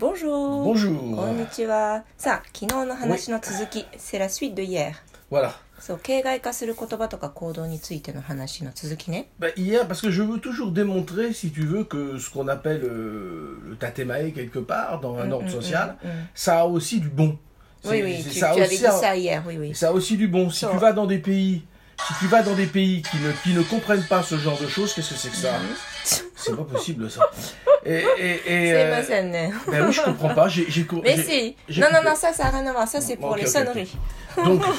Bonjour. Bonjour. こんにちは。さあ、昨日の話の続き、c'est la suite de hier. Voilà. そう、形骸化する言葉とか行動についての話の続きね。 Bah, hier, parce que je veux toujours démontrer, si tu veux, que ce qu'on appelle euh, le tatemae quelque part, dans un ordre social, ça a aussi du bon. Oui, C'est- oui, c'est- tu, ça, a tu avais aussi dit un- ça hier, oui, oui. ça a aussi du bon. Si So- tu vas dans des pays, si tu vas dans des pays qui ne, qui ne comprennent pas ce genre de choses, qu'est-ce que c'est que ça c'est pas possible ça. Et, et, et c'est euh, émotionnel. Euh, ben oui, je comprends pas. J'ai, Mais si. Non, non, non, ça, ça n'a rien à voir. Ça, c'est pour okay, les sonneries. Okay. Donc, alors,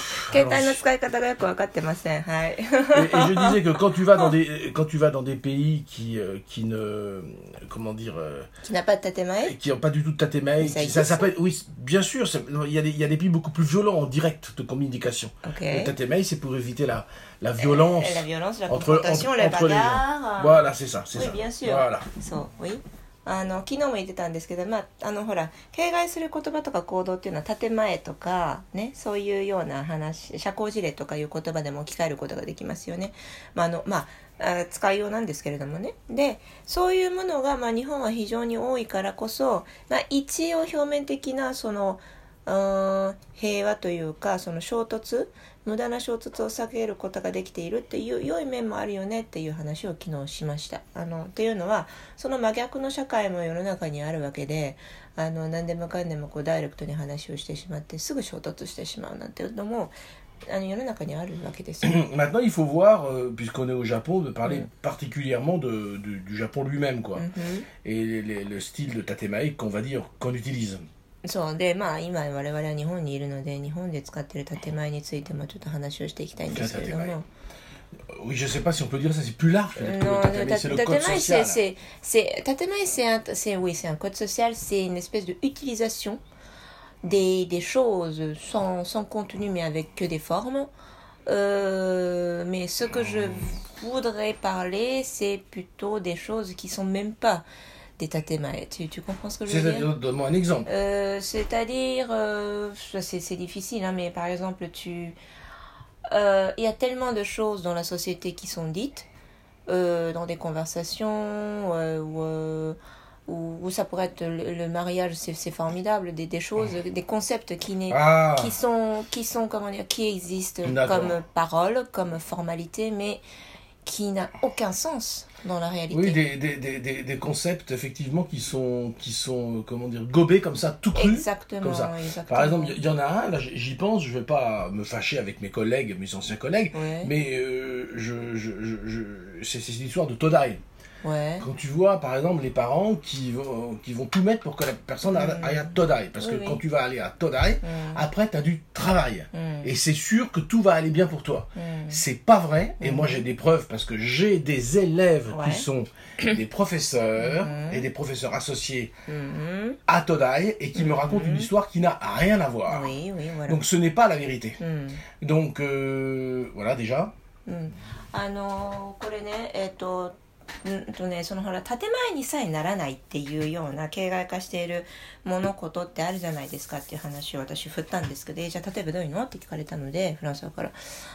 et, et, je disais que quand tu vas dans des, quand tu vas dans des pays qui, euh, qui ne, comment dire, euh, qui n'a pas de tatemaï, qui n'ont pas du tout de tatemaï, ça, s'appelle, oui, bien sûr, il y, a des, y a des pays beaucoup plus violents en direct de communication. Le tatemaï, c'est pour éviter la, la violence La violence, la entre confrontation, entre, entre les gens. bagarres. Voilà c'est ça c'est Oui, ça. bien sûr. Voilà. そう、oui あの昨日も言ってたんですけど、まあ、あのほら形骸する言葉とか行動っていうのは建前とか、ね、そういうような話社交辞令とかいう言葉でも置き換えることができますよね。まああのまあ、あ使いようなんですけれどもねでそういうものが、まあ、日本は非常に多いからこそ、まあ、一応表面的なそのうーん平和というかその衝突無駄な衝突を避けることができているっていう良い面もあるよねっていう話を昨日しました。あのっていうのはその真逆の社会も世の中にあるわけであの何でもかんでもこうダイレクトに話をしてしまってすぐ衝突してしまうなんていうのもあの世の中にあるわけですよ。Maintenant il faut voir euh, puisqu'on est au Japon de parler Mm. particulièrement de, du- du Japon lui-même quoi うん et les- les- le style de tatemae qu'on va dire qu'on utilise. そうでまあ今我々は日本にいるので日本で使っている建前についてもちょっと話をしていきたいんですけれど建前も。 Oui je sais pas si on peut dire ça c'est plus large. peut-être que le Non, tatemae, ta- c'est le tatemae, code c'est, social. c'est, c'est, tatemae, c'est un, c'est, oui, c'est un code social, c'est une espèce de utilisation des, des choses sans, sans contenu, mais avec que des formes. Euh, mais ce que je voudrais parler, c'est plutôt des choses qui sont même pas des tatemae. Tu, tu comprends ce que je veux dire donne-moi un exemple. euh, C'est-à-dire, euh, c'est difficile, hein, mais par exemple, tu, euh, il y a tellement de choses dans la société qui sont dites, euh, dans des conversations, euh, ou, euh, ou, ou ça pourrait être le, le mariage, c'est formidable, des, des choses, des concepts qui, Ah, qui sont, qui sont comment dire, qui existent comme parole, comme formalité, mais qui n'a aucun sens dans la réalité. oui, des, des, des, des, concepts effectivement qui sont, qui sont euh, comment dire, gobés comme ça, tout cru. Exactement. comme ça. exactement. Par exemple, il y, en a un, là j'y pense, je vais pas me fâcher avec mes collègues, mes anciens collègues, Ouais, mais euh, je, je, je, je- c'est c'est l'histoire de Todai. ouais. Quand tu vois par exemple les parents qui vont, qui vont tout mettre pour que la personne aille Mm. aille à Todai, parce Oui, que oui. quand tu vas aller à Todai, Mm, après tu as du travail. mm, Et c'est sûr que tout va aller bien pour toi. mm. C'est pas vrai, et Mhm. moi j'ai des preuves parce que j'ai des élèves Ouais. qui sont des professeurs Mhm. et des professeurs associés Mhm. à Todai et qui me racontent une Mhm. histoire qui n'a rien à voir. Oui, oui, voilà. Donc ce n'est pas la vérité. うん、 Donc euh, voilà déjà. うん、あのーこれねえっ、と うんとねそのほら建前にさえならないっていうような形骸化している物事ってあるじゃないですかっていう話を私振ったんですけどえじゃあ例えばどういうの？って聞かれたのでフランスから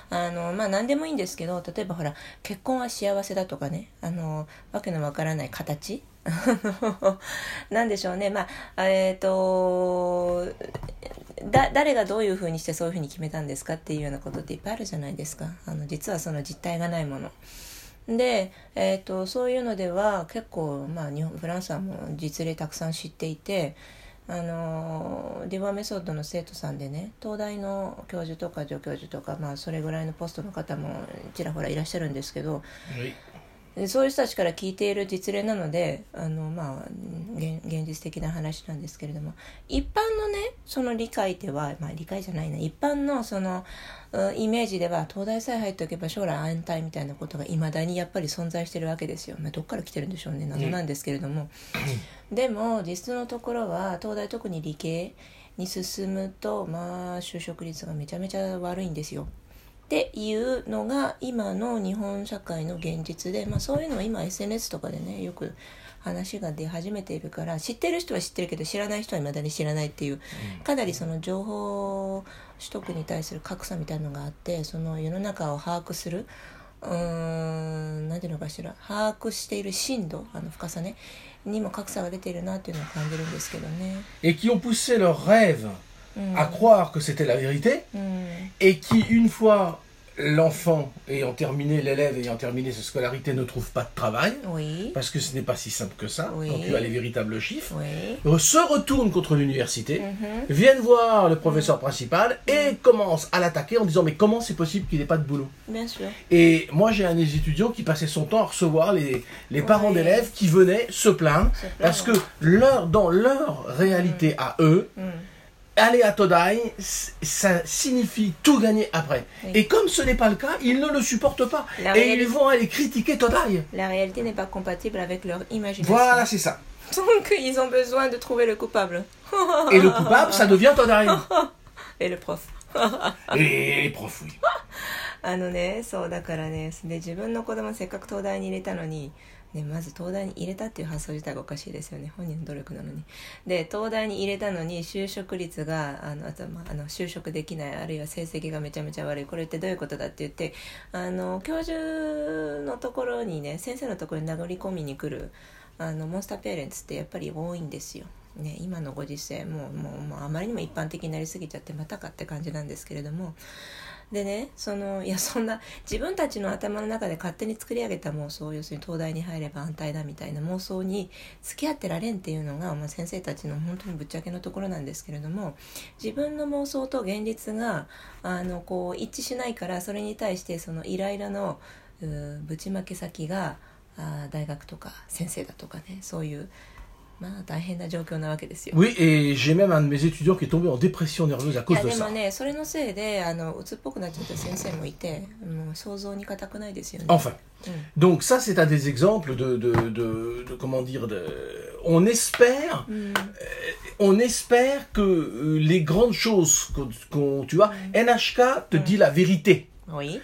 あのまあ何でもいいんですけど例えばほら結婚は幸せだとかねあのわけのわからない形。なんでしょうね。まあえっ、とだ誰がどういうふうにしてそういうふうに決めたんですかっていうようなことっていっぱいあるじゃないですか。あの実はその実態がないもの。で、えー、とそういうのでは結構、まあ、日本フランスはもう実例たくさん知っていてあのディバーメソッドの生徒さんでね東大の教授とか助教授とか、まあ、それぐらいのポストの方もちらほらいらっしゃるんですけどはい。でそういう人たちから聞いている実例なのであの、まあ、現現実的な話なんですけれども。一般のねその理解では、まあ、理解じゃないな。一般のそのうんイメージでは東大さえ入っておけば将来安泰みたいなことがいまだにやっぱり存在してるわけですよ、まあ、どっから来てるんでしょうね。謎なんですけれども、でも実のところは東大特に理系に進むとまあ就職率がめちゃめちゃ悪いんですよ。っていうのが今の日本社会の現実で、まあ、そういうのは今 SNS とかでねよく話が出始めているから知ってる人は知ってるけど知らない人は未だに知らないっていうかなりその情報取得に対する格差みたいなのがあってその世の中を把握するうーん何ていうのかしら把握している深度あの深さねにも格差が出ているなっていうのを感じるんですけどね。et qui ont poussé うん、à croire que c'était la vérité, うん、et qui, une fois l'enfant ayant terminé, l'élève ayant terminé sa scolarité, ne trouve pas de travail, oui, parce que ce n'est pas si simple que ça, Oui. quand tu as les véritables chiffres, oui. se retournent contre l'université, Mhm. viennent voir le professeur principal et commencent à l'attaquer en disant mais comment c'est possible qu'il n'ait pas de boulot? Bien sûr. Et moi j'ai un des étudiants qui passait son temps à recevoir les, les parents d'élèves qui venaient se plaindre Se plaindre. parce que leur, dans leur réalité à eux, Mm aller à Todai, c- ça signifie tout gagner après. Oui. Et comme ce n'est pas le cas, ils ne le supportent pas. La et réalité- ils vont aller critiquer Todai. La réalité n'est pas compatible avec leur imagination. Voilà, c'est ça. Donc ils ont besoin de trouver le coupable. Et le coupable, ça devient Todai. Et le prof. Et les profs, oui. あのねそうだからねで自分の子供せっかく東大に入れたのに、 ね、まず東大に入れたっていう発想自体がおかしいですよね。本人の努力なのに。で東大に入れたのに就職率があのあと、まあ、あの就職できないあるいは成績がめちゃめちゃ悪い。これってどういうことだって言ってあの教授のところにね先生のところに殴り込みに来るあのモンスターペアレンツってやっぱり多いんですよ。ね、今のご時世もうもうもうあまりにも一般的になりすぎちゃってまたかって感じなんですけれどもでねそのいやそんな自分たちの頭の中で勝手に作り上げた妄想要するに東大に入れば安泰だみたいな妄想に付き合ってられんっていうのが、まあ、先生たちの本当にぶっちゃけのところなんですけれども自分の妄想と現実があのこう一致しないからそれに対してそのイライラのぶちまけ先があ大学とか先生だとかねそういう まあ大変な状況なわけですよ。 Oui, et j'ai même un de mes étudiants qui est tombé en dépression nerveuse à い cause や de でも ça. ねそれのせいであの鬱っぽくなっちゃった先生もいてもう想像に難くないですよね。 Enfin. うん Donc ça, c'est un des exemples de, de, de, de- comment dire, de, on espère, うん、 on espère que euh, les grandes choses qu'on, qu'on- tu vois, NHK te dit la vérité. もういい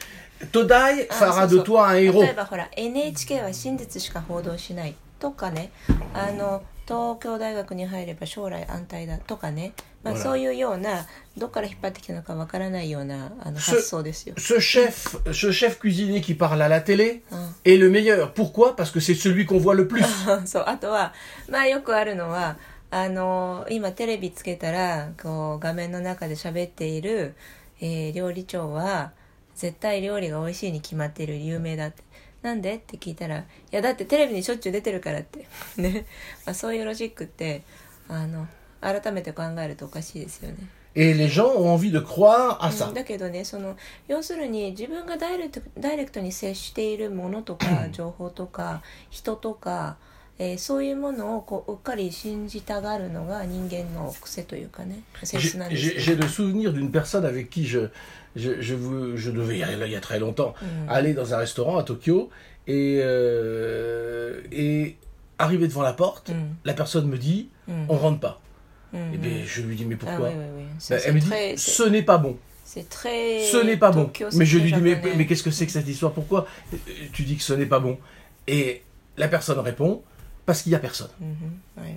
Todai あ fera そう de そう toi un héros. 例えばほら NHK は真実しか報道しない とかねあの東京大学に入れば将来安泰だとかね、まあ、そういうようなどっから引っ張ってきたのかわからないようなあのそ発想ですよ。Ce chef, ce chef cuisinier qui parle à la télé うん est le meilleur. Pourquoi? Parce que c'est celui qu'on voit le plus. そうあとはまあよくあるのはあの今テレビつけたらこう画面の中で喋っている、えー料理長は絶対料理が美味しいに決まっている有名だってなんで？って聞いたらいやだってテレビにしょっちゅう出てるからって。ね、まあ、そういうロジックってあの改めて考えるとおかしいですよね。Et les gens ont envie de croire à う ça. ん。だけどねその要するに自分がダイレクトダイレクトに接しているものとか情報とか人とか、えーそういうものをこううっかり信じたがるのが人間の癖というかね性 J'ai 質なんです j'ai- よ j'ai le souvenir d'une personne avec qui je, je, je, veux- je devais, il y a, il y a très longtemps, Mm. aller dans un restaurant à Tokyo et, euh, et arriver devant la porte, Mm. la personne me dit Mm. on rentre pas. うん Et bien, je lui dis mais あ pourquoi oui, oui, oui. Ben, C'est- Elle c'est me dit très- ce c'est- n'est pas bon. c'est très Ce n'est pas bon. Tokyo, c'est Mais je très lui dis mais, japonais. mais qu'est-ce que c'est que cette histoire Pourquoi euh, tu dis que ce n'est pas bon Et la personne répond parce qu'il y a personne. うんはい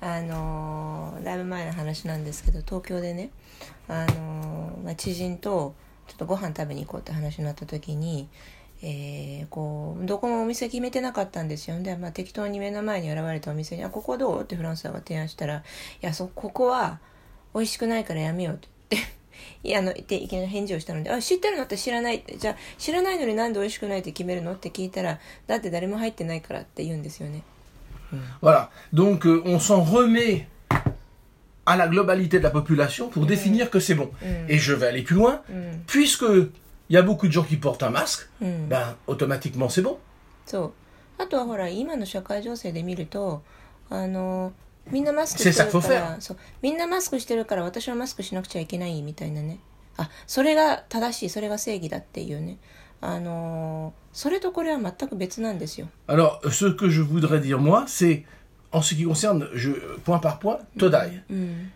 あのだいぶ前の話なんですけど東京でね、あのまあ、知人とちょっとご飯食べに行こうって話になった時に、えーこうどこもお店決めてなかったんですよで、まあ、適当に目の前に現れたお店に「あここどう?」ってフランスさんが提案したら「いやそここは美味しくないからやめよう」って。い やあのっていきなり返事をしたので「あ知ってるのって知らない」「じゃあ知らないのになんで美味しくないって決めるの?」って聞いたら「だって誰も入ってないから」って言うんですよね。Voilà. Donc euh, on s'en remet à la globalité de la population pour définir que c'est bon. Et je vais aller plus loin. うん、Puisque il y a beaucoup de gens qui portent un masque, うん、ben automatiquement c'est bon. そうあとはほら今の社会情勢で見るとあのみんなマスクしてるか.らそうみんなマスクしてるから私はマスクしなくちゃいけないみたいなねあそれが正しいそれが正義だっていうねあのそれとこれは全く別なんですよ Alors ce que je voudrais dire moi, c'est en ce qui concerne, je, point par point, Todai. うん、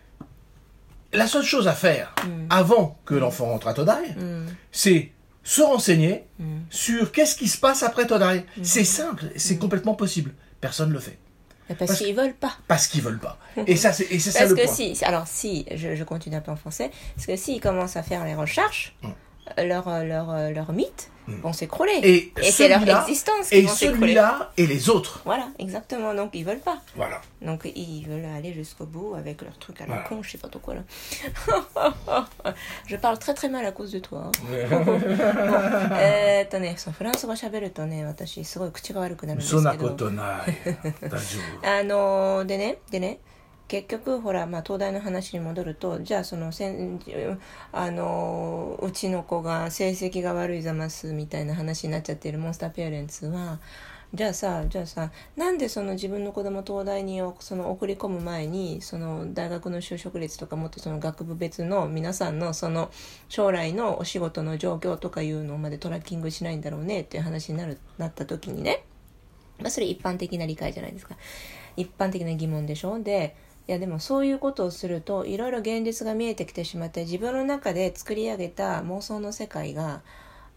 La seule chose à faire avant que l'enfant rentre à Todai, うん、 c'est se renseigner うん、 sur qu'est-ce qui se passe après Todai. C'est simple, c'est complètement possible. Personne ne le fait. やっぱり Parce que- ils veulent pas Parce qu'ils veulent pas. Et ça, c'est et c'est ça Parce le que point. si, alors si, je, je continue un peu en français, parce que s'ils commencent à faire les recherches, Mm. leur, leur, leur mythe Mm. vont s'écrouler. Et, c'est leur celui-là, existence qui et vont s'écrouler. celui-là et les autres. Voilà, exactement. Donc ils veulent pas. Voilà. Donc ils veulent aller jusqu'au bout avec leur truc à la Voilà. con, je sais pas trop quoi là. je parle très très mal à cause de toi. えーっとね、そうフランス語喋るとね、私すごい口が悪くなるんですけそんど。なことない。大丈夫。あのーでねでね結局ほら、まあ、東大の話に戻るとじゃあそのせんあのうちの子が成績が悪いざますみたいな話になっちゃってるモンスターペアレンツはじゃあさじゃあさなんでその自分の子供東大にその送り込む前にその大学の就職率とかもっとその学部別の皆さんのその将来のお仕事の状況とかいうのまでトラッキングしないんだろうねっていう話になるなった時にね。まあ、それ一般的な理解じゃないですか。一般的な疑問でしょ？でいやでもそういうことをするといろいろ現実が見えてきてしまって自分の中で作り上げた妄想の世界が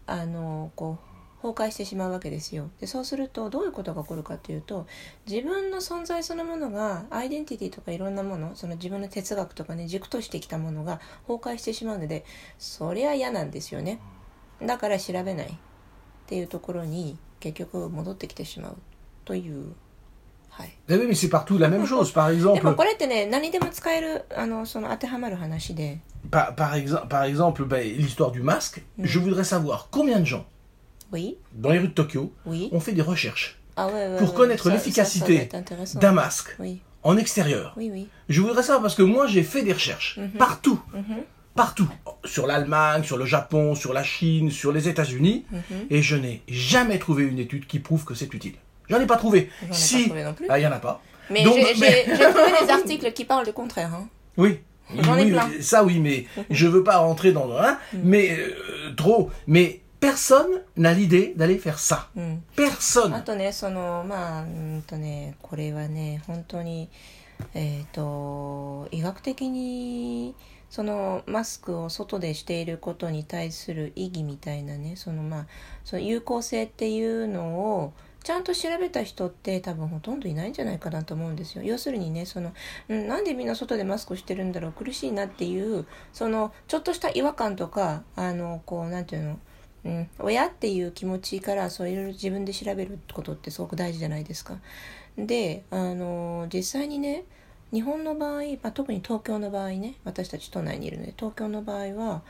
あのこう崩壊してしまうわけですよ。でそうするとどういうことが起こるかというと自分の存在そのものがアイデンティティとかいろんなものその自分の哲学とかね軸としてきたものが崩壊してしまうのでそりゃ嫌なんですよね。だから調べないっていうところに結局戻ってきてしまうという はい Eh oui, mais c'est partout la même chose. Par で exemple, もこれってね何でも使えるあのその当てはまる話で par, par, exa- par exemple ben, l'histoire du masque, je voudrais savoir combien de gens, Oui dans les rues de Tokyo, Oui ont fait des recherches Ah ouais, ouais, pour ouais, connaître ça- ça- ça va l'efficacité être intéressant. d'un masque Oui, en extérieur. oui, oui. Je voudrais savoir parce que moi j'ai fait des recherches partout, Mhm. partout, sur l'Allemagne, sur le Japon, sur la Chine, sur les États-Unis, Mhm. et je n'ai jamais trouvé une étude qui prouve que c'est utile. J'en ai pas trouvé. J'en ai pas si, trouvé non plus. Ah, il y en a pas. Mais Donc, j'ai mais- j'ai- j'ai trouvé des articles qui parlent du contraire. Hein. Oui. J'en ai Oui, plein. mais Ça oui, mais je veux pas rentrer dans le hein, mais euh, trop. Mais personne n'a l'idée d'aller faire ça. うん、 Personne. あとねそのまあうんとねこれはね本当にえっ、と医学的にそのマスクを外でしていることに対する意義みたいなねそのまあその有効性っていうのを ちゃんと調べた人って多分ほとんどいないんじゃないかなと思うんですよ要するにねその、うん、なんでみんな外でマスクしてるんだろう苦しいなっていうそのちょっとした違和感とかあのこうなんていうのうん、親っていう気持ちからそういろいろ自分で調べることってすごく大事じゃないですか。であの実際にね日本の場合、まあ、特に東京の場合ね私たち都内にいるので東京の場合は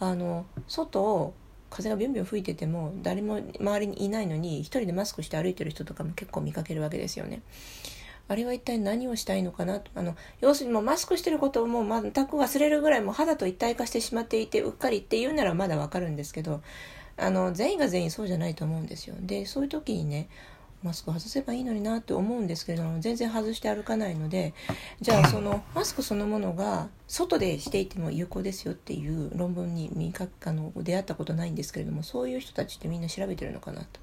あの外を風がビュンビュン吹いてても誰も周りにいないのに一人でマスクして歩いてる人とかも結構見かけるわけですよね。あれは一体何をしたいのかな？とあの要するにもうマスクしてることをもう全く忘れるぐらいもう肌と一体化してしまっていてうっかりって言うならまだわかるんですけどあの全員が全員そうじゃないと思うんですよでそういう時にねマスク外せばいいのになって思うんですけれども全然外して歩かないのでじゃあそのマスクそのものが外でしていても有効ですよっていう論文に見かあの出会ったことないんですけれどもそういう人たちってみんな調べてるのかなと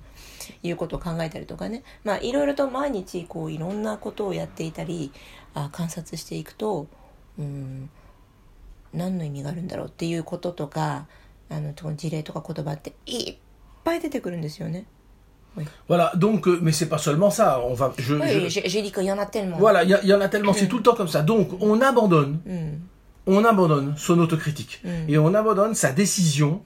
いうことを考えたりとかねまあいろいろと毎日こういろんなことをやっていたりあ観察していくとうん何の意味があるんだろうっていうこととかあの事例とか言葉っていっぱい出てくるんですよね。Voilà, donc, euh, mais c'est pas seulement ça. On va, je, oui, j'ai dit qu'il y en a tellement. Voilà, il y, en a tellement, c'est mm. tout le temps comme ça. Donc, on abandonne. Mm. On abandonne son autocritique mm. et on abandonne sa décision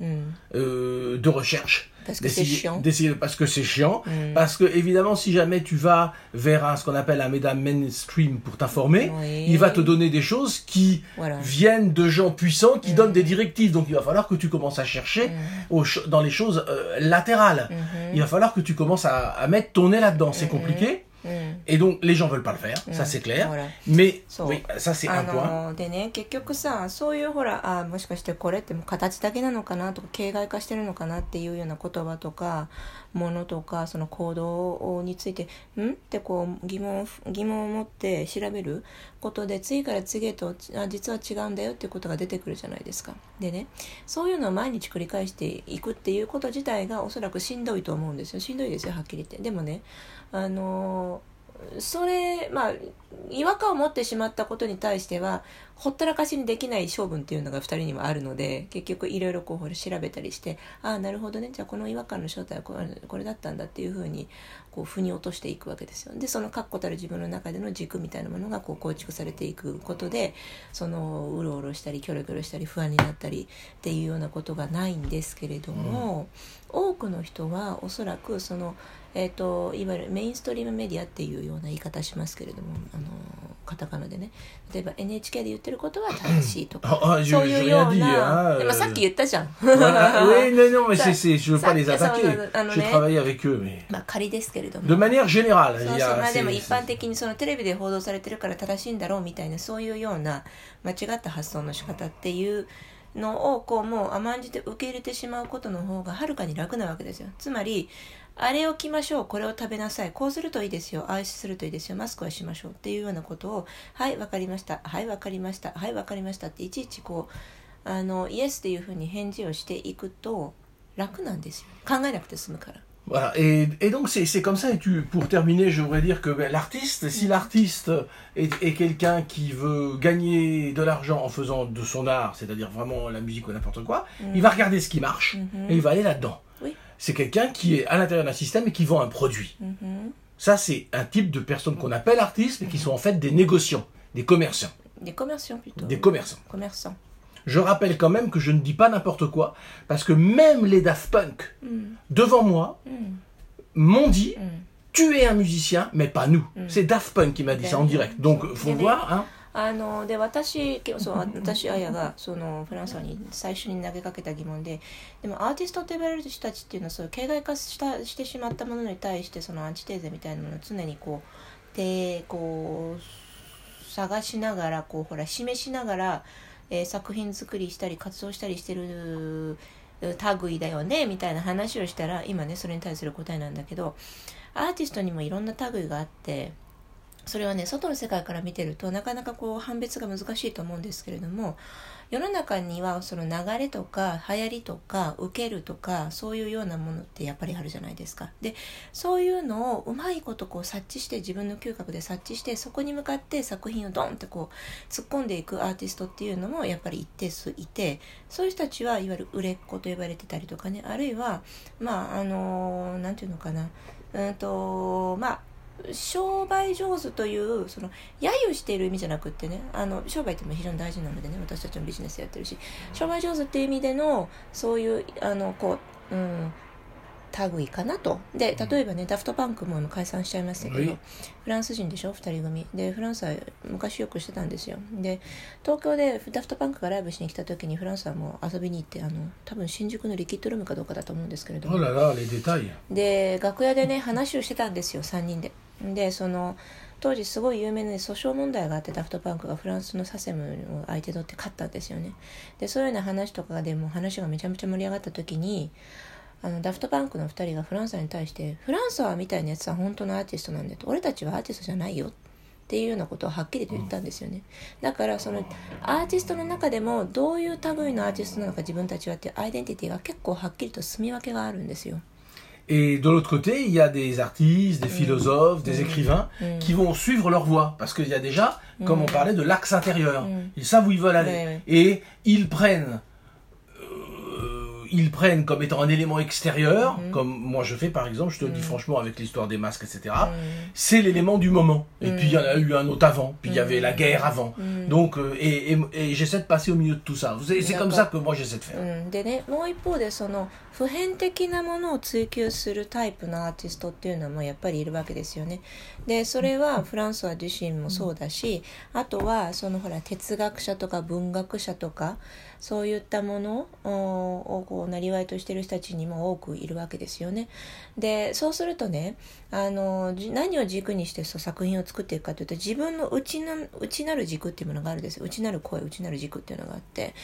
euh, de recherche parce que c'est chiant. d'essayer- parce que c'est chiant. Mm. Parce que évidemment, si jamais tu vas vers un, ce qu'on appelle un média mainstream pour t'informer, Oui. il va te donner des choses qui Voilà. viennent de gens puissants qui Mm. donnent des directives. Donc il va falloir que tu commences à chercher cho- dans les choses euh, latérales. Mhm. Il va falloir que tu commences à, à mettre ton nez là-dedans. C'est compliqué. うん、Et donc les gens veulent pas le faire, ça Mm. c'est clair. Mais oui, ça c'est あ un point. のでね結局さそういうほらあもしかしてこれってもう形だけなのかなとか形骸化してるのかなっていうような言葉とかものとかその行動についてんってこう疑問を疑問を持って調べることで次から次へとあ実は違うんだよっていうことが出てくるじゃないですか。でねそういうのを毎日繰り返していくっていうこと自体がおそらくしんどいと思うんですよしんどいですよはっきり言って。でもねあのそれまあ違和感を持ってしまったことに対してはほったらかしにできない性分っていうのが2人にはあるので結局いろいろこう調べたりしてああなるほどね。じゃあこの違和感の正体はこれこれだったんだっていうふうにこう腑に落としていくわけですよ。でその確固たる自分の中での軸みたいなものがこう構築されていくことでそのうろうろしたりキョロキョロしたり不安になったりっていうようなことがないんですけれども、うん、多くの人はおそらくそのえーと、いわゆるメインストリームメディアっていうような言い方しますけれどもあのカタカナでね例えば NHK で言ってることは正しいとかそういうようなでもさっき言ったじゃん。まあ仮ですけれども。まあでも一般的にそのテレビで報道されてるから正しいんだろうみたいなそういうような間違った発想の仕方っていうのをこうもう甘んじて受け入れてしまうことの方がはるかに楽なわけですよ。つまりあれを着ましょう、これを食べなさい、こうするといいですよ、愛するといいですよ、マスクはしましょうっていうようなことを、はい、分かりました、はい、分かりました、はい、分かりましたっていちいちこう、あの、イエスっていうふうに返事をしていくと楽なんですよ。考えなくて済むから。Voilà. Et, et donc c'est comme ça. Et tu, pour terminer, je voudrais dire que ben, l'artiste, si l'artiste est, est quelqu'un qui veut gagner de l'argent en faisant de son art, c'est-à-dire vraiment la musique ou n'importe quoi, mm. il va regarder ce qui marche mm -hmm. et il va aller là-dedans. Oui. C'est quelqu'un qui est à l'intérieur d'un système et qui vend un produit. Mm -hmm. Ça, c'est un type de personne qu'on appelle artiste, mais qui sont en fait des négociants, des commerçants. Des commerçants plutôt. Des commerçants. Commerçants. Je rappelle quand même que je ne dis pas n'importe quoi, parce que même les Daft Punk, mm. devant moi, mm. m'ont dit mm. tu es un musicien, mais pas nous. C'est Daft Punk qui m'a dit ça en direct. Donc, faut voir. Hein. あので私そう私あやがそのフランスに最初に投げかけた疑問ででもアーティストと呼ばれる人たちっていうのはそういう形骸化したしてしまったものに対してそのアンチテーゼみたいなものを常にこうでこう探しながらこうほら示しながら えー、作品作りしたり活動したりしてる類だよねみたいな話をしたら今ねそれに対する答えなんだけどアーティストにもいろんな類があってそれはね外の世界から見てるとなかなかこう判別が難しいと思うんですけれども世の中にはその流れとか流行りとか受けるとかそういうようなものってやっぱりあるじゃないですか。でそういうのをうまいことこう察知して自分の嗅覚で察知してそこに向かって作品をドンってこう突っ込んでいくアーティストっていうのもやっぱり一定数いてそういう人たちはいわゆる売れっ子と呼ばれてたりとかねあるいはまああの何、て言うのかなうんとまあ商売上手というその揶揄している意味じゃなくってねあの商売っても非常に大事なのでね私たちもビジネスやってるし商売上手っていう意味でのそういうあのこう、うん、類かなと。で例えばね、ダフトパンクも解散しちゃいましたけど、フランス人でしょ？2人組。でフランスは昔よくしてたんですよ。で東京でダフトパンクがライブしに来た時にフランスはもう遊びに行ってあの多分新宿のリキッドルームかどうかだと思うんですけれども。で楽屋でね話をしてたんですよ3人ででその当時すごい有名な訴訟問題があってダフトパンクがフランスのサセムを相手取って勝ったんですよねでそういうような話とかでも話がめちゃめちゃ盛り上がった時にあのダフトパンクの2人がフランスに対して「フランスはみたいなやつは本当のアーティストなんだと俺たちはアーティストじゃないよ」っていうようなことをはっきりと言ったんですよねだからそのアーティストの中でもどういう類のアーティストなのか自分たちはっていうアイデンティティが結構はっきりと住み分けがあるんですよ。Et de l'autre côté, il y a des artistes, des mm. philosophes, des mm. écrivains mm. qui vont suivre leur voie. Parce qu'il y a déjà, comme on parlait, de l'axe intérieur. Ils savent où ils veulent aller. Et ils prennent ils prennent comme étant un élément extérieur, comme moi je fais par exemple, je te le dis franchement avec l'histoire des masques, etc. C'est l'élément du moment. Et puis il y en a eu un autre avant, puis il y avait la guerre avant. Donc, euh, et, et, j'essaie de passer au milieu de tout ça. C'est comme ça que moi j'essaie de faire. 普遍的なものを追求するタイプのアーティストっていうのもやっぱりいるわけですよね。でそれはフランソワ・デュシンもそうだしあとはそのほら哲学者とか文学者とかそういったものをこうなりわいとしてる人たちにも多くいるわけですよね。でそうするとねあの何を軸にしてそう作品を作っていくかというと自分の内な内なる軸っていうものがあるんですよ内なる声内なる軸っていうのがあって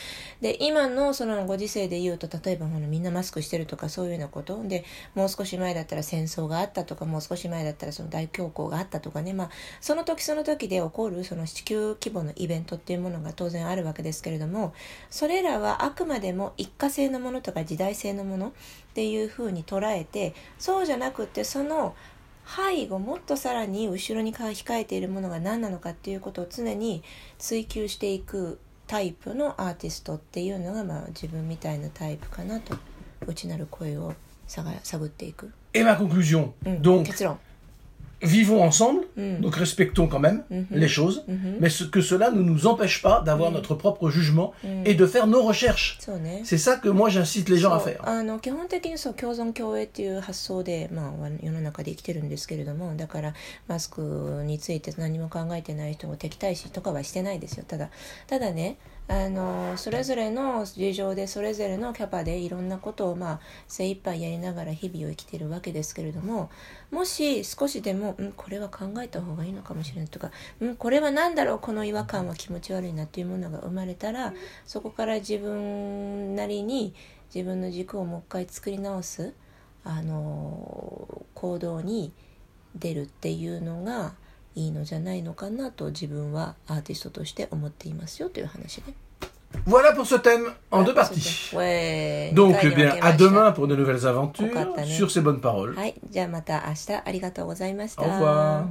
で今のそのご時世で言うと例えばみんなマスクしてるとかそういうようなこと。でもう少し前だったら戦争があったとかもう少し前だったらその大恐慌があったとかね。まあその時その時で起こるその地球規模のイベントっていうものが当然あるわけですけれどもそれらはあくまでも一過性のものとか時代性のものっていうふうに捉えてそうじゃなくってその背後もっとさらに後ろに控えているものが何なのかっていうことを常に追求していくタイプのアーティストっていうのが、まあ、自分みたいなタイプかなと。内なる声を探探っていく。Et ma conclusion、うん、donc vivons ensemble, donc respectons quand même les choses, mais ce, que cela ne nous empêche pas d'avoir notre propre jugement et de faire nos recherches. C'est ça que moi j'incite les gens à faire. あの基本的にそう共存共栄っていう発想で、まあ、世の中で生きてるんですけれどもだからマスクについて何も考えてない人も敵対視とかはしてないですよただただねあのそれぞれの事情でそれぞれのキャパでいろんなことをまあ精一杯やりながら日々を生きてるわけですけれどももし少しでも、うん、これは考えた方がいいのかもしれないとか、うん、これは何だろうこの違和感は気持ち悪いなっていうものが生まれたらそこから自分なりに自分の軸をもう一回作り直すあの行動に出るっていうのがいいのじゃないのかなと自分はアーティストとして思っていますよという話ね。Voilà pour ce thème en deux parties. Donc, eh bien, à demain pour de nouvelles aventures sur ces bonnes paroles. Au revoir.